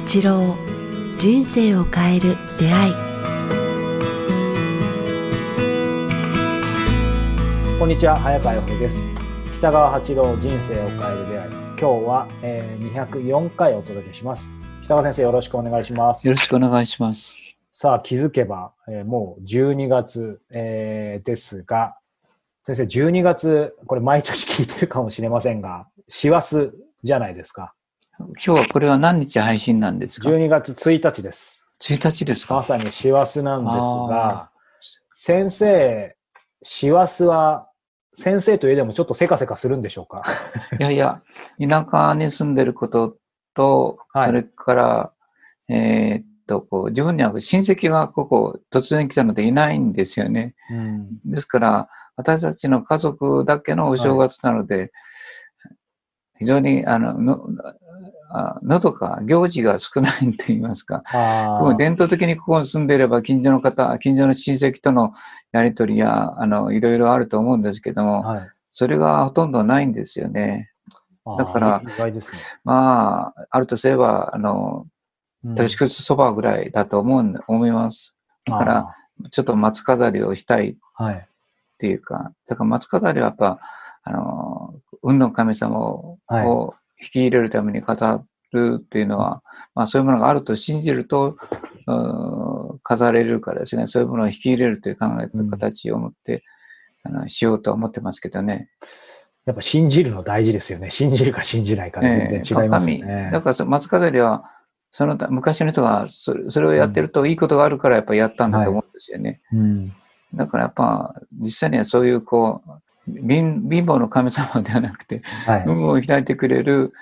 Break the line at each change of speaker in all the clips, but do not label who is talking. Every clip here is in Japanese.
八郎人生を変える出会い。
こんにちは早川洋平です。北川八郎人生を変える出会い。今日は、えー、204回お届けします。北川先生よろしくお願いします。
よろしくお願いします。
さあ気づけば、えー、もう12月、えー、ですが先生12月これ毎年聞いてるかもしれませんが師走じゃないですか
今日はこれは何日配信なんですか
?12 月1日です。
1日ですか？
まさに師走なんですが、先生、師走は先生といえどもちょっとせかせかするんでしょうか？
いやいや、田舎に住んでることと、はい、それから、えー、っと、こう、自分には親戚がここ突然来たのでいないんですよね。うん、ですから、私たちの家族だけのお正月なので、はい非常に、あの、の、のとか行事が少ないと言いますか、伝統的にここに住んでいれば近所の方、近所の親戚とのやりとりや、あの、いろいろあると思うんですけども、はい、それがほとんどないんですよね。だから、ね、まあ、あるとすれば、あの、年越しそばぐらいだと思う、思います。だから、ちょっと松飾りをしたい。っていうか、はい、だから松飾りはやっぱ、あの、運の神様を引き入れるために語るっていうのは、まあそういうものがあると信じると、飾れるからですね、そういうものを引き入れるという考えと形を持って、うん、あのしようと思ってますけどね。
やっぱ信じるの大事ですよね。信じるか信じないかで全然違いますね。
ねだから松飾りは、その昔の人がそれそれをやってるといいことがあるからやっぱやったんだと思うんですよね。はいうん、だからやっぱ実際にはそういうこう、貧貧乏の神様ではなくて、はい、運を開いてくれる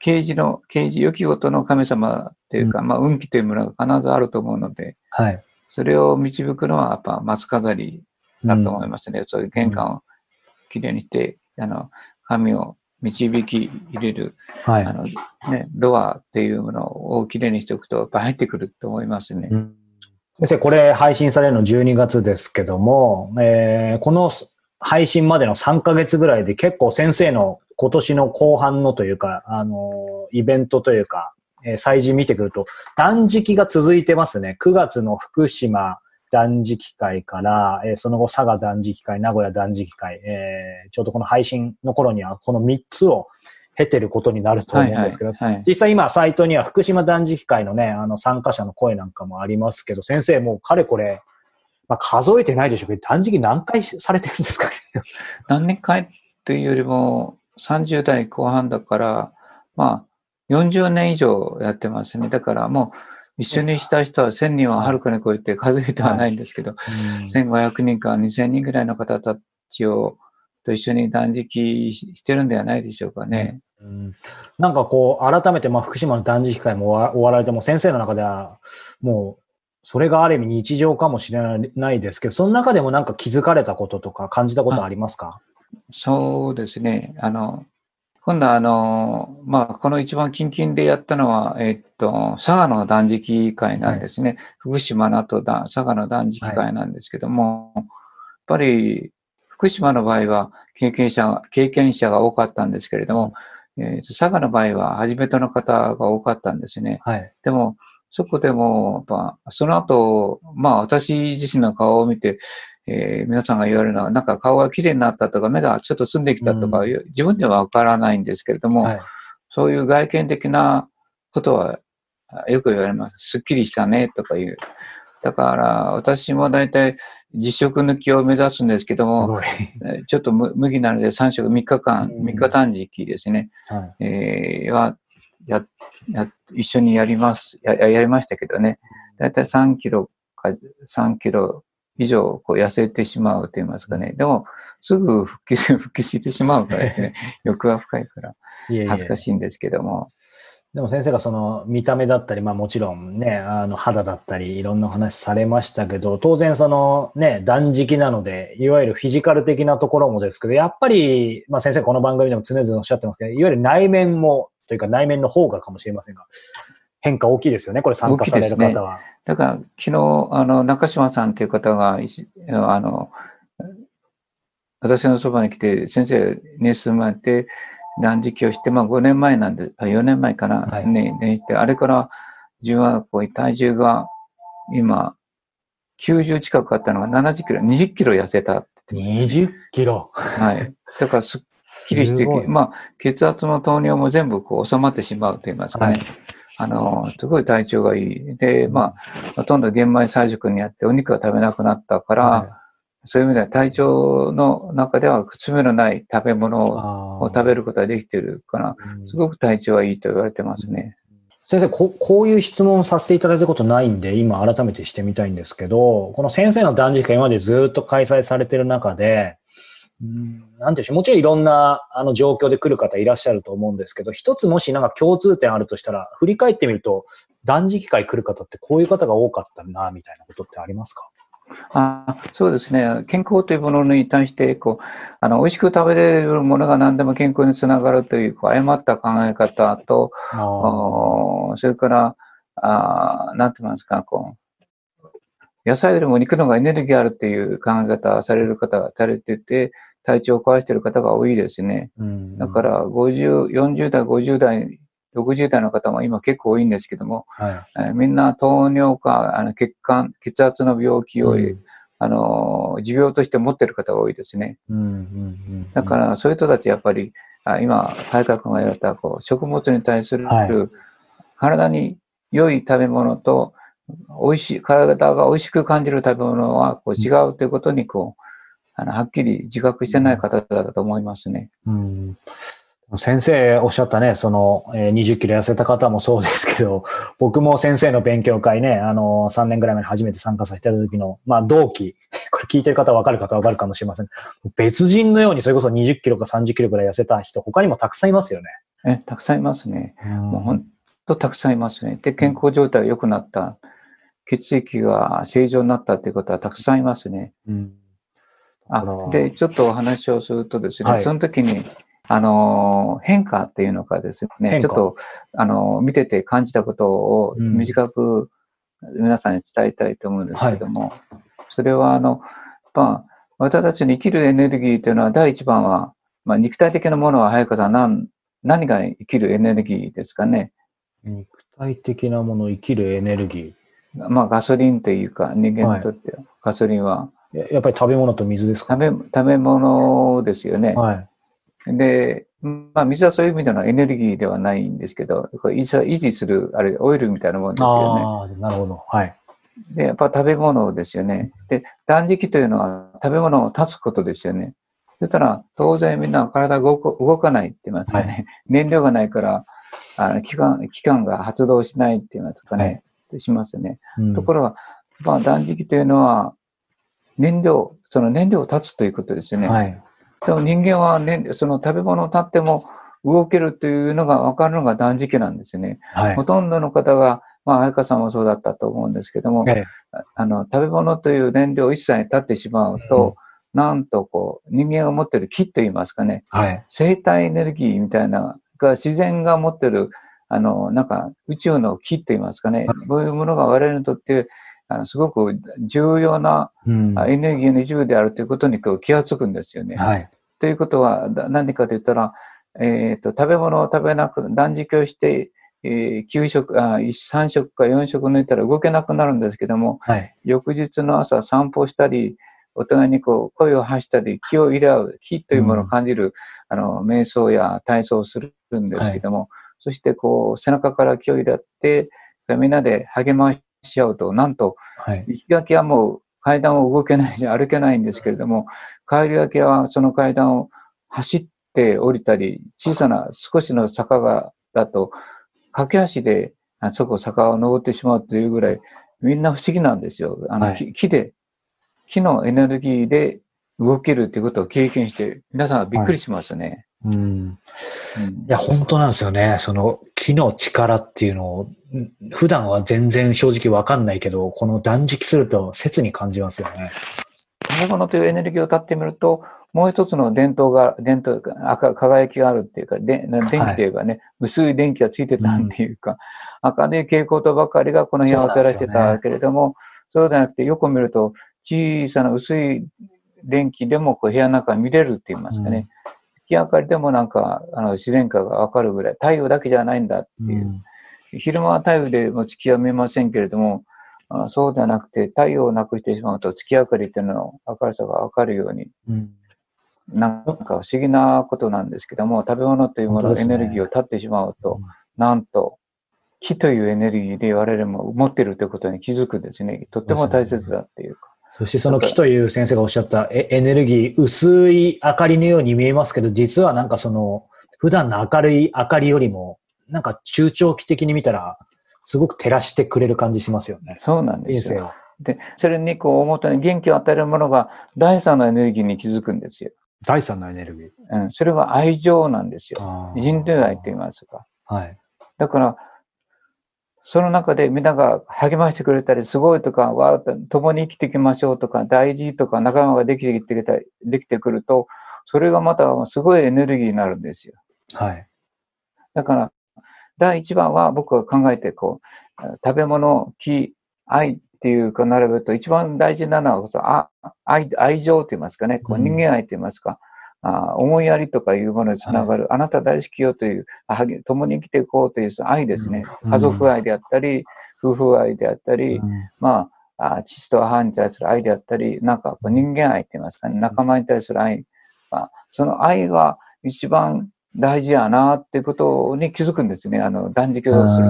刑事の、刑事、良き事の神様っていうか、うん、まあ、運気というものが必ずあると思うので、はい、それを導くのはやっぱ松飾りだと思いますね。うん、そういう玄関をきれいにして、あの、神を導き入れる、はい、あの、ね、ドアっていうものをきれいにしておくと、やっぱ入ってくると思いますね。うん。
先生、これ配信されるの12月ですけども、えー、この配信までの3ヶ月ぐらいで結構先生の今年の後半のというか、あの、イベントというか、えー、祭事見てくると、断食が続いてますね。9月の福島断食会から、えー、その後佐賀断食会、名古屋断食会、えー、ちょうどこの配信の頃にはこの3つを経てることになると思うんですけど、はいはいはい、実際今サイトには福島断食会のね、あの参加者の声なんかもありますけど、先生もうかれこれまあ、数えてないでしょうけど、断食何回されてるんですかね。
何回というよりも、30代後半だから、まあ、40年以上やってますね。だからもう、一緒にした人は1000人ははるかに超えて数えてはないんですけど、はい、1500人か2000人ぐらいの方たちを、と一緒に断食してるんではないでしょうかね。うん、
なんかこう、改めて、まあ、福島の断食会も終わられても、先生の中では、もう、それがある意味日常かもしれないですけど、その中でもなんか気づかれたこととか感じたことありますか？
そうですね。あの、今度はあの、まあ、この一番近々でやったのは、えっと、佐賀の断食会なんですね。はい、福島の後だ、佐賀の断食会なんですけども、はい、やっぱり、福島の場合は経験者、経験者が多かったんですけれども、えー、佐賀の場合は初めての方が多かったんですね。はい、でも、そこでも、まあ、その後、まあ私自身の顔を見て、えー、皆さんが言われるのは、なんか顔が綺麗になったとか、目がちょっと澄んできたとか、うん、自分ではわからないんですけれども、はい、そういう外見的なことはよく言われます。すっきりしたねとかいう。だから私も大体実食抜きを目指すんですけども、ちょっと麦なので3食3日間、3日短時期ですね、はい、えー、はやや一緒にやりますや、やりましたけどね、だいたい3キロか3キロ以上こう痩せてしまうと言いますかね。でも、すぐ復帰、復帰してしまうからですね。欲は深いから、恥ずかしいんですけども。
でも先生がその見た目だったり、まあもちろんね、あの肌だったりいろんな話されましたけど、当然そのね、断食なので、いわゆるフィジカル的なところもですけど、やっぱり、まあ先生この番組でも常々おっしゃってますけど、いわゆる内面もというか内面の方がかもしれませんが、変化大きいですよね、これ参加される方は。
ね、だから、昨日、あの、中島さんという方が、あの、私のそばに来て、先生に進まれて、断食をして、まあ5年前なんで、あ4年前かな、はい、ね、ね、あれから自分はこう体重が今、90近くあったのが70キロ、20キロ痩せたって言ってます
20キロ。
はい。だからすっきりしてまあ、血圧も糖尿も全部こう収まってしまうと言いますかね。
はい。
あの、すごい体調がいい。で、まあ、ほとんど玄米菜食にあってお肉が食べなくなったから、
は
そういう意味では体調の中では靴目のない食べ物
い
をを食べることができてるから、
うん。
すごく体調はいいと言われてますね。
先生こ、こういう質問させていただいたことないんで、今改めてしてみたいんですけど、この先生の断食会今までずっと開催されてる中で、うん。なんていうしょう、もちろんいろんなあの状況で来る方いらっしゃると思うんですけど、一つもしなんか共通点あるとしたら、振り返ってみると、断食会来る方ってこういう方が多かったな、みたいなことってありますか？
あそうですね。健康というものに対して、こう、あの、美味しく食べれるものが何でも健康につながるという、誤った考え方と、それから、あーなんて言いますか、こう、野菜よりも肉の方がエネルギーあるっていう考え方をされる方がされてて、体調を壊している方が多いですね。
うん。
だから、50、40代、50代、60代の方も今結構多いんですけども、
はい。
えーみんな糖尿か、あの血管、血圧の病気を、
うん。
あのー、持病として持っている方が多いですね。
うんうんうん。
だから、そういう人たちやっぱり、あ今、早川君が言われた、こう、食物に対する、
はい。
体に良い食べ物と、美味しい、体が美味しく感じる食べ物はこう違うということに、こう、あの、はっきり自覚してない方だと思いますね。
うん先生おっしゃったね、その、えー20キロ痩せた方もそうですけど、僕も先生の勉強会ね、あの、3年ぐらい前に初めて参加させていただいた時の、まあ、同期、これ聞いてる方は分かる方は分かるかもしれません。別人のようにそれこそ20キロか30キロぐらい痩せた人、他にもたくさんいますよね。
え、たくさんいますね。もうほ
うん
んとたくさんいますね。で、健康状態が良くなった、血液が正常になったということはたくさんいますね。
うん。
あで、ちょっとお話をするとですね、
はい。
その時に、あのー変化っていうのがですね、ちょっと、あのー見てて感じたことを
うん。
短く皆さんに伝えたいと思うんですけども、それは、あの、まあ、私たちに生きるエネルギーというのは、第一番は、まあ、肉体的なものは、早川さん、何、何が生きるエネルギーですかね？
肉体的なもの、生きるエネルギ
まあ、ガソリンというか、人間にとっては、ガソリンは、
ー。ややっぱり食べ物と水ですか？
食べ、食べ物ですよね。
はい。
で、まあ、水はそういう意味でのエネルギーではないんですけど、これ維持する、あれ、オイルみたいなもんですよね。
ああ、なるほど。はい。
で、やっぱ食べ物ですよね。で、断食というのは食べ物を断つことですよね。そしたら、当然みんな体が動か動かないって言いますかね。燃料がないから、あの、器官、器官が発動しないって言いますかね。しますね。
うん
ところが、まあ、断食というのは、燃料、その燃料を断つということですよね。
はい。
でも人間は、ね、その食べ物を断っても動けるというのが分かるのが断食なんですよね。
はい
ほ。とんどの方が、まあ、彩香さんもそうだったと思うんですけども、
ええ
あの、食べ物という燃料を一切断ってしまうと、なんとこう、人間が持っている気と言いますかね、
はい。
生体エネルギーみたいな、が自然が持ってる、あの、なんか宇宙の気と言いますかね、そういうものが我々にとって、あのすごく重要なエネルギーの一部であるということにこう気がつくんですよね。
はい。
ということは、だ何かと言ったら、えっ、と、食べ物を食べなく、断食をして、えー、9食、あ、3食か4食抜いたら動けなくなるんですけども、
はい。
翌日の朝散歩したり、お互いにこう声を発したり、気を入れ合う、気というものを感じる、あの、瞑想や体操をするんですけども、そしてこう、背中から気を入れ合って、みんなで励まし合うと、なんと、
はい。
行きがけはもう階段を動けないし、歩けないんですけれども、帰りがけはその階段を走って降りたり、小さな少しの坂が、だと、駆け足で、あそこ坂を登ってしまうというぐらい、みんな不思議なんですよ。あの、
はい
木木で、木のエネルギーで動けるということを経験して、皆さんはびっくりしますね。
うん。
うん
いや、本当なんですよね。その木の力っていうのを、ん普段は全然正直わかんないけど、この断食すると切に感じますよね。
食べ物というエネルギーを立ってみると、もう一つの伝統が、伝統が、赤輝きがあるっていうか、で電気というかね、薄い電気がついてたっていうか、明るい蛍光灯ばかりがこの部屋を照らしてたけれども、そうじゃなくて、よく見ると、小さな薄い電気でもこう部屋の中見れるって言いますかね。月明かりでもなんか、あの、自然界がわかるぐらい、太陽だけじゃないんだっていう。
うん
昼間は太陽でも月は見えませんけれども、あそうではなくて、太陽をなくしてしまうと月明かりというのの明るさがわかるように、
うん。
なんか不思議なことなんですけども、食べ物というもののエネルギーを断ってしまうと、
うん
なんと、木というエネルギーで我々も持っているということに気づくんですね。とっても大切だっていうか。
そしてその木という先生がおっしゃったエエネルギー、薄い明かりのように見えますけど、実はなんかその、普段の明るい明かりよりも、なんか中長期的に見たら、すごく照らしてくれる感じしますよね。
そうなんですよ。
を。
で、それにこう、表に元気を与えるものが第三のエネルギーに気づくんですよ。
第三のエネルギー？
うん、それが愛情なんですよ。人類愛と言いますか。
はい。
だから、その中でみんなが励ましてくれたり、すごいとか、わ共に生きていきましょうとか、大事とか、仲間ができてきてきたできてくると、それがまたすごいエネルギーになるんですよ。
はい。
だから、第一番は僕が考えて、こう、食べ物、木、愛っていうか並べると、一番大事なのはこそ、あ愛、愛情と言いますかね、こう
うん
人間愛と言いますか、あ思いやりとかいうものにつながる、あなた大好きよという、共に生きていこうという愛ですね。
うん。
家族愛であったり、夫婦愛であったり、
うん。
まあ、あ父と母に対する愛であったり、なんかこう人間愛って言いますかね、仲間に対する愛。まあ、その愛が一番大事やなっていうことに気づくんですね、あの断食をする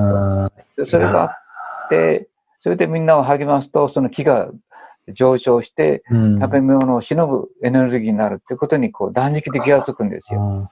と。それがあって、それでみんなを励ますと、その木が上昇して、食べ物をしのぐエネルギーになるっていうことに、こう断食で気がつくんですよ。
うん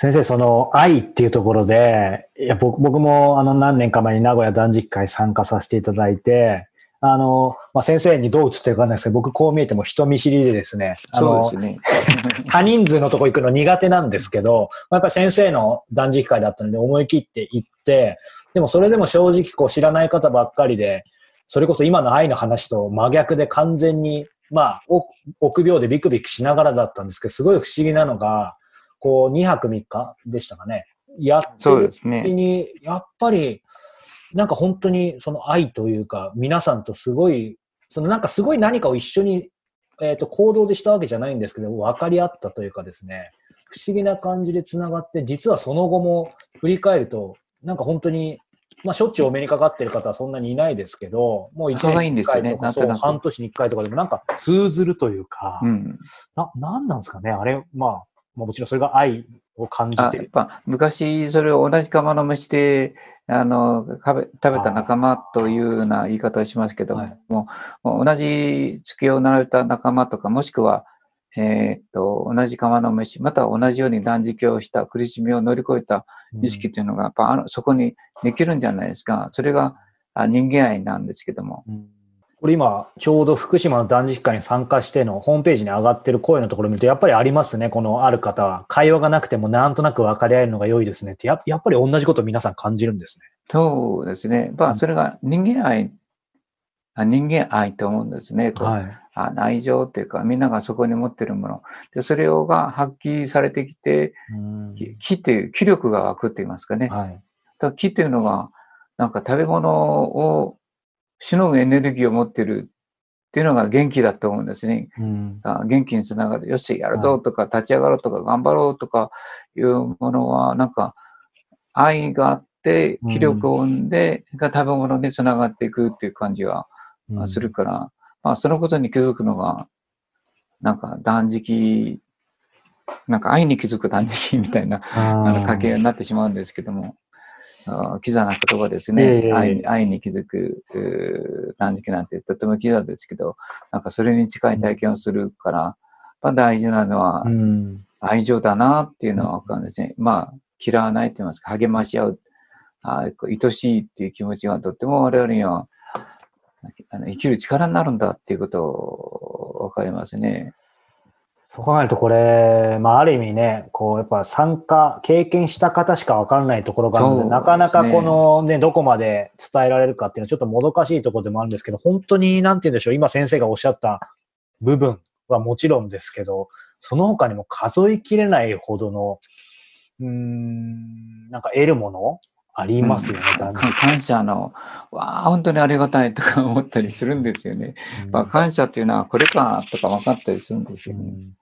先生、その愛っていうところで、いや僕僕もあの何年か前に名古屋断食会参加させていただいて、あの、まあ、先生にどう映ってるかわかんないですけど、僕こう見えても人見知りでですね、あの
そうですね。
多人数のとこ行くの苦手なんですけど、まあやっぱり先生の断食会だったので思い切って行って、でもそれでも正直こう知らない方ばっかりで、それこそ今の愛の話と真逆で完全に、まあ、お臆病でビクビクしながらだったんですけど、すごい不思議なのが、こう2泊3日でしたかね。やって
そう
る
ですね
うちに、やっぱり、なんか本当にその愛というか、皆さんとすごい、そのなんかすごい何かを一緒に、えっ、と、行動でしたわけじゃないんですけど、分かり合ったというかですね、不思議な感じで繋がって、実はその後も振り返ると、なんか本当に、まあ、しょっちゅうお目にかかってる方はそんなにいないですけど、もう一
仲がいい
年に一
んですよね
回とか、そう、半年に一回とかでもなんか通ずるというか、
うん。
な、なんなんですかね、あれ、まあ、まあ、もちろんそれが愛を感じ
あ、
てる。
やっぱ昔、それを同じ釜の飯で、あの、食べ、食べた仲間というような言い方をしますけども、
はい
もう同じ月を並べた仲間とか、もしくは、えーっと、同じ釜の飯、または同じように断食をした苦しみを乗り越えた意識というのが、やっぱあのそこにできるんじゃないですか。それがあ人間愛なんですけども。
うんこれ今、ちょうど福島の断食会に参加してのホームページに上がってる声のところを見ると、やっぱりありますね、このある方は。会話がなくてもなんとなく分かり合えるのが良いですねって、ややっぱり同じことを皆さん感じるんですね。
そうですね。まあ、それが人間愛、あ人間愛と思うんですね。
はい。
あ愛情っていうか、みんながそこに持ってるもの。で、それをが発揮されてきて、
うん
っていう、気力が湧くって言いますかね。だか
はい。
ら気っていうのが、なんか食べ物をしのぐエネルギーを持ってるっていうのが元気だと思うんですね。
うん
あ元気につながる。よし、やるぞとか、立ち上がろうとか、頑張ろうとかいうものは、なんか、愛があって、気力を生んで、が食べ物につながっていくっていう感じがまあするから、まあ、そのことに気づくのが、なんか断食、なんか愛に気づく断食みたいな、あの、掛けになってしまうんですけども、あキザな言葉ですね。愛愛に気づく断食なんてとてもキザですけど、なんかそれに近い体験をするから、まあ大事なのは
うん
愛情だなっていうのはわかるんですね。まあ、嫌わないと言いますか、励まし合う、あ愛しいっていう気持ちがとっても我々には、あの生きる力になるんだっていうことをわかりますね。
そう考えるとこれ、まあある意味ね、こうやっぱ参加、経験した方しかわからないところがあるので、
そう
なかなかこのね、どこまで伝えられるかっていうのはちょっともどかしいところでもあるんですけど、本当になんて言うんでしょう、今先生がおっしゃった部分はもちろんですけど、その他にも数えきれないほどの、うーん、なんか得るものありますよね、
か
断食
感謝の、わあ、本当にありがたいとか思ったりするんですよね。まあ、感謝っていうのはこれかとか分かったりするんですよね。
うん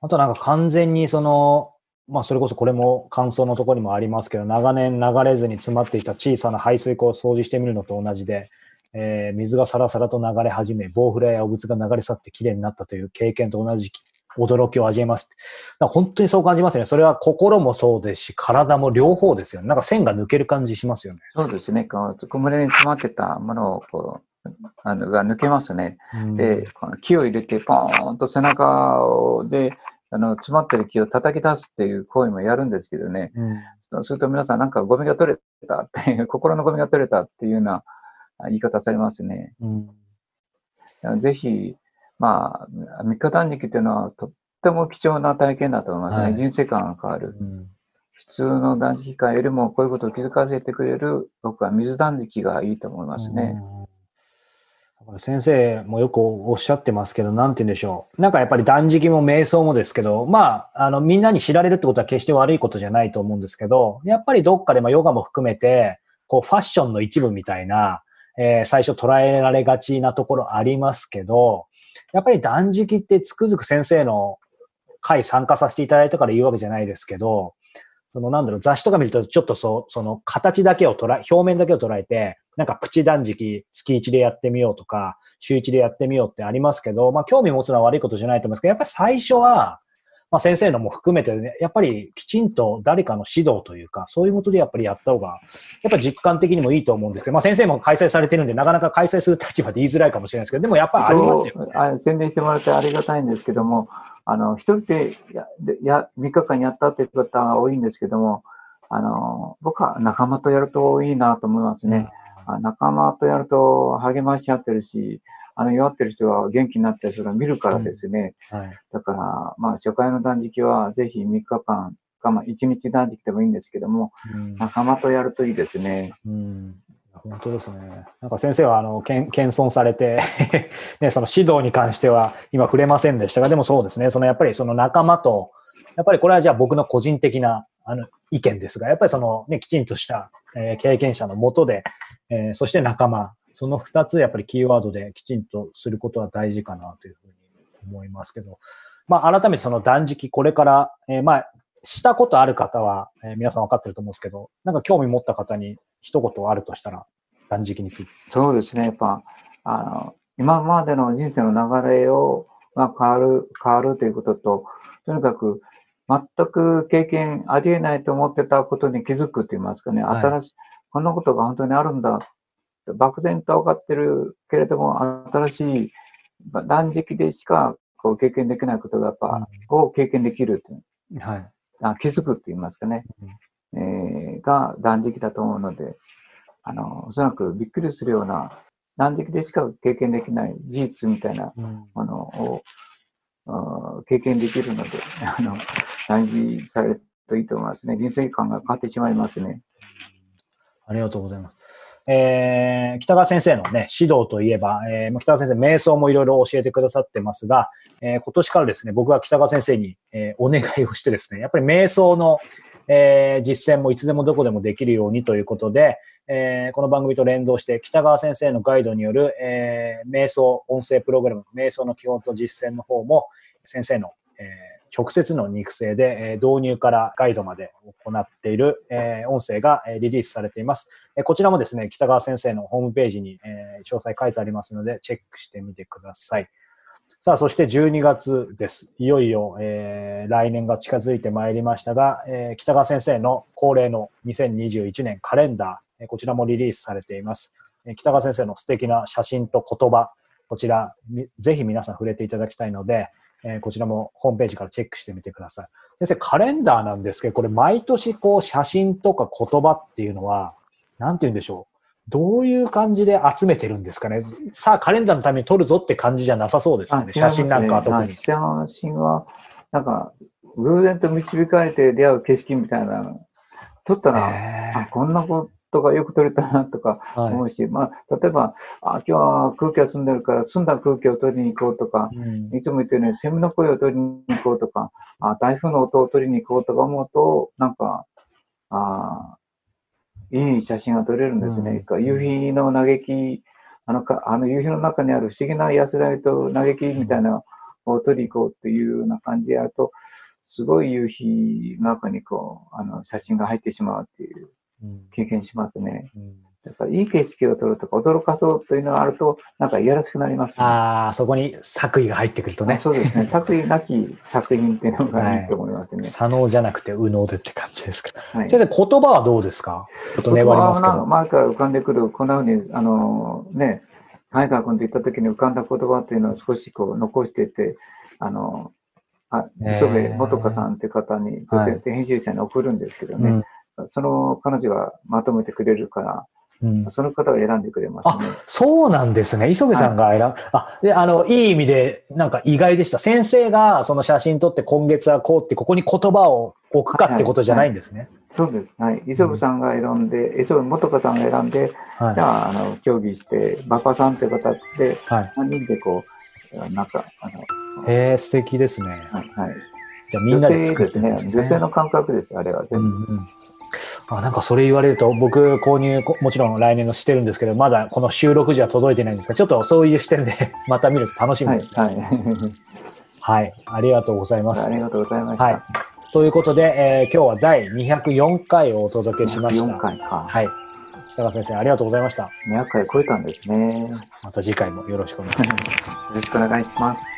あとなんか完全にその、まあ、それこそこれも感想のところにもありますけど、長年流れずに詰まっていた小さな排水溝を掃除してみるのと同じで、えー水がサラサラと流れ始め、ボウフラや汚物が流れ去ってきれいになったという経験と同じ驚きを味わえます。本当にそう感じますね。それは心もそうですし、体も両方ですよね。なんか線が抜ける感じしますよね。
そうですね。こう、胸に詰まってたものを、こう、あの、が抜けますね。で、この木を入れて、ポーンと背中をで、あの、詰まってる木を叩き出すっていう行為もやるんですけどね。
うん
そうすると皆さんなんかゴミが取れたっていう、心のゴミが取れたっていうような言い方されますね。
うん
ぜひ、まあ、三日断食っていうのはとっても貴重な体験だと思いますね。
はい
人生観が変わる。
うん
普通の断食会よりもこういうことを気づかせてくれる、僕は水断食がいいと思いますね。
先生もよくおっしゃってますけど、なんて言うんでしょう。なんかやっぱり断食も瞑想もですけど、まあ、あの、みんなに知られるってことは決して悪いことじゃないと思うんですけど、やっぱりどっかで、まあ、ヨガも含めて、こう、ファッションの一部みたいな、えー最初捉えられがちなところありますけど、やっぱり断食ってつくづく先生の会参加させていただいたから言うわけじゃないですけど、そのなんだろう、雑誌とか見るとちょっとそ、その形だけを捉え、表面だけを捉えて、なんかプチ断食月1でやってみようとか、週1でやってみようってありますけど、まあ興味持つのは悪いことじゃないと思いますけど、やっぱり最初は、まあ先生のも含めてね、やっぱりきちんと誰かの指導というか、そういうことでやっぱりやった方が、やっぱ実感的にもいいと思うんですけど、まあ先生も開催されてるんで、なかなか開催する立場で言いづらいかもしれないですけど、でもやっぱりありますよね。
あ宣伝してもらってありがたいんですけども、あの、一人でや、でや、3日間やったっていう方が多いんですけども、あの、僕は仲間とやるといいなと思いますね。あ仲間とやると励まし合ってるし、あの、弱ってる人が元気になったりするのを見るからですね。
はい。
だから、まあ、初回の断食はぜひ3日間か、まあ、1日断食でもいいんですけども、
うん
仲間とやるといいですね。
うん本当ですね。なんか先生は、あの、けん謙遜されて、ね、その指導に関しては今触れませんでしたが、でもそうですね。そのやっぱりその仲間と、やっぱりこれはじゃあ僕の個人的な、あの、意見ですが、やっぱりそのね、きちんとした、えー経験者のもとで、えーそして仲間、その二つやっぱりキーワードできちんとすることは大事かなというふうに思いますけど、まあ改めてその断食、これから、えーまあ、したことある方は、えー皆さん分かってると思うんですけど、なんか興味持った方に一言あるとしたら、断食について。
そうですね。やっぱ、あの、今までの人生の流れを、が変わる、変わるということと、とにかく、全く経験ありえないと思ってたことに気づくと言いますかね、
はい
新しい、こんなことが本当にあるんだ。漠然と分かってるけれども、新しい、まあ断食でしかこう経験できないことがやっぱ、を経験できるという
はい。
あ気づくって言いますかね、えーが断食だと思うので、あの、おそらくびっくりするような、断食でしか経験できない事実みたいな
うん
ものを、あー経験できるので、あの、断食されるといいと思いますね。人生観が変わってしまいますね。
ありがとうございます。えー、北川先生のね、指導といえば、えー、北川先生、瞑想もいろいろ教えてくださってますが、えー今年からですね、僕は北川先生に、えーお願いをしてですね、やっぱり瞑想の、えー実践もいつでもどこでもできるようにということで、えーこの番組と連動して、北川先生のガイドによる、えー瞑想音声プログラム、瞑想の基本と実践の方も、先生の、えー直接の肉声で、え導入からガイドまで行っている、え音声がえリリースされています。えこちらもですね、北川先生のホームページに、え詳細書いてありますので、チェックしてみてください。さあ、そして12月です。いよいよ、えー来年が近づいてまいりましたが、えー北川先生の恒例の2021年カレンダー、えーこちらもリリースされています。えー北川先生の素敵な写真と言葉、こちら、ぜひ皆さん触れていただきたいので、えーこちらもホームページからチェックしてみてください。先生、カレンダーなんですけど、これ毎年こう写真とか言葉っていうのは、なんて言うんでしょう。どういう感じで集めてるんですかね。さあ、カレンダーのために撮るぞって感じじゃなさそうですよね。写真なんかは特に。
はい写真は、なんか、偶然と導かれて出会う景色みたいな、撮ったら、
へ
あ、こんなことがよく撮れたなとか思うし、まあ、例えば、あ、今日は空気が澄んでるから、澄んだ空気を取りに行こうとか、
うん。
いつも言ってるように、セミの声を取りに行こうとか、あ台風の音を取りに行こうとか思うと、なんか、あいい写真が撮れるんですね。夕日の嘆き、あのか、あの夕日の中にある不思議な安らぎと嘆きみたいなのを撮りに行こうっていうような感じでやると、すごい夕日の中にこう、あの、写真が入ってしまうっていう。
うん
経験しますね。
うん
やっぱりいい景色を撮るとか、驚かそうというのがあると、なんかいやらしくなりますね。
ああ、そこに作為が入ってくるとね。
そうですね。作為なき作品っていうのがいいと思いますね。
左脳じゃなくて右脳でって感じですか。
はい。
先生、言葉はどうですか？ちょっと粘りますけど。
前から浮かんでくる、こんなふうに、あの、ね、前川君と行った時に浮かんだ言葉っていうのを少しこう残していて、あの、
ー
磯部元香さんって方に、
はい
女性編集者に送るんですけどね、
うん
その彼女がまとめてくれるから、
うん
その方が選んでくれますね。
そうなんですね。磯部さんが選ぶ、あ、で、あの、いい意味で、なんか意外でした。先生がその写真撮って今月はこうって、ここに言葉を置くかってことじゃないんですね。
そうです。はい。磯部さんが選んで、磯部元香さんが選んで、
はい
じ。ゃあ、あの、協議して、バカさんって方で、
はい。
3人でこう、なんか、あの、
へえ、素敵ですね。
はい。はい
じゃあみんなで作ってるん
ですね。女性の感覚です、あれは
う
全部。
んうんあなんかそれ言われると、僕購入こもちろん来年のしてるんですけど、まだこの収録時は届いてないんですが、ちょっとそういう視点で また見ると楽しみ
はい
です、ね。
はい。
はい。ありがとうございます
あ。りがとうございました。
はい。ということで、えー今日は第204回をお届けしました。
4回か。
はい。北川先生、ありがとうございました。
200回超えたんですね。よ
また次回もよろしくお願いします。
ろしくお願いします。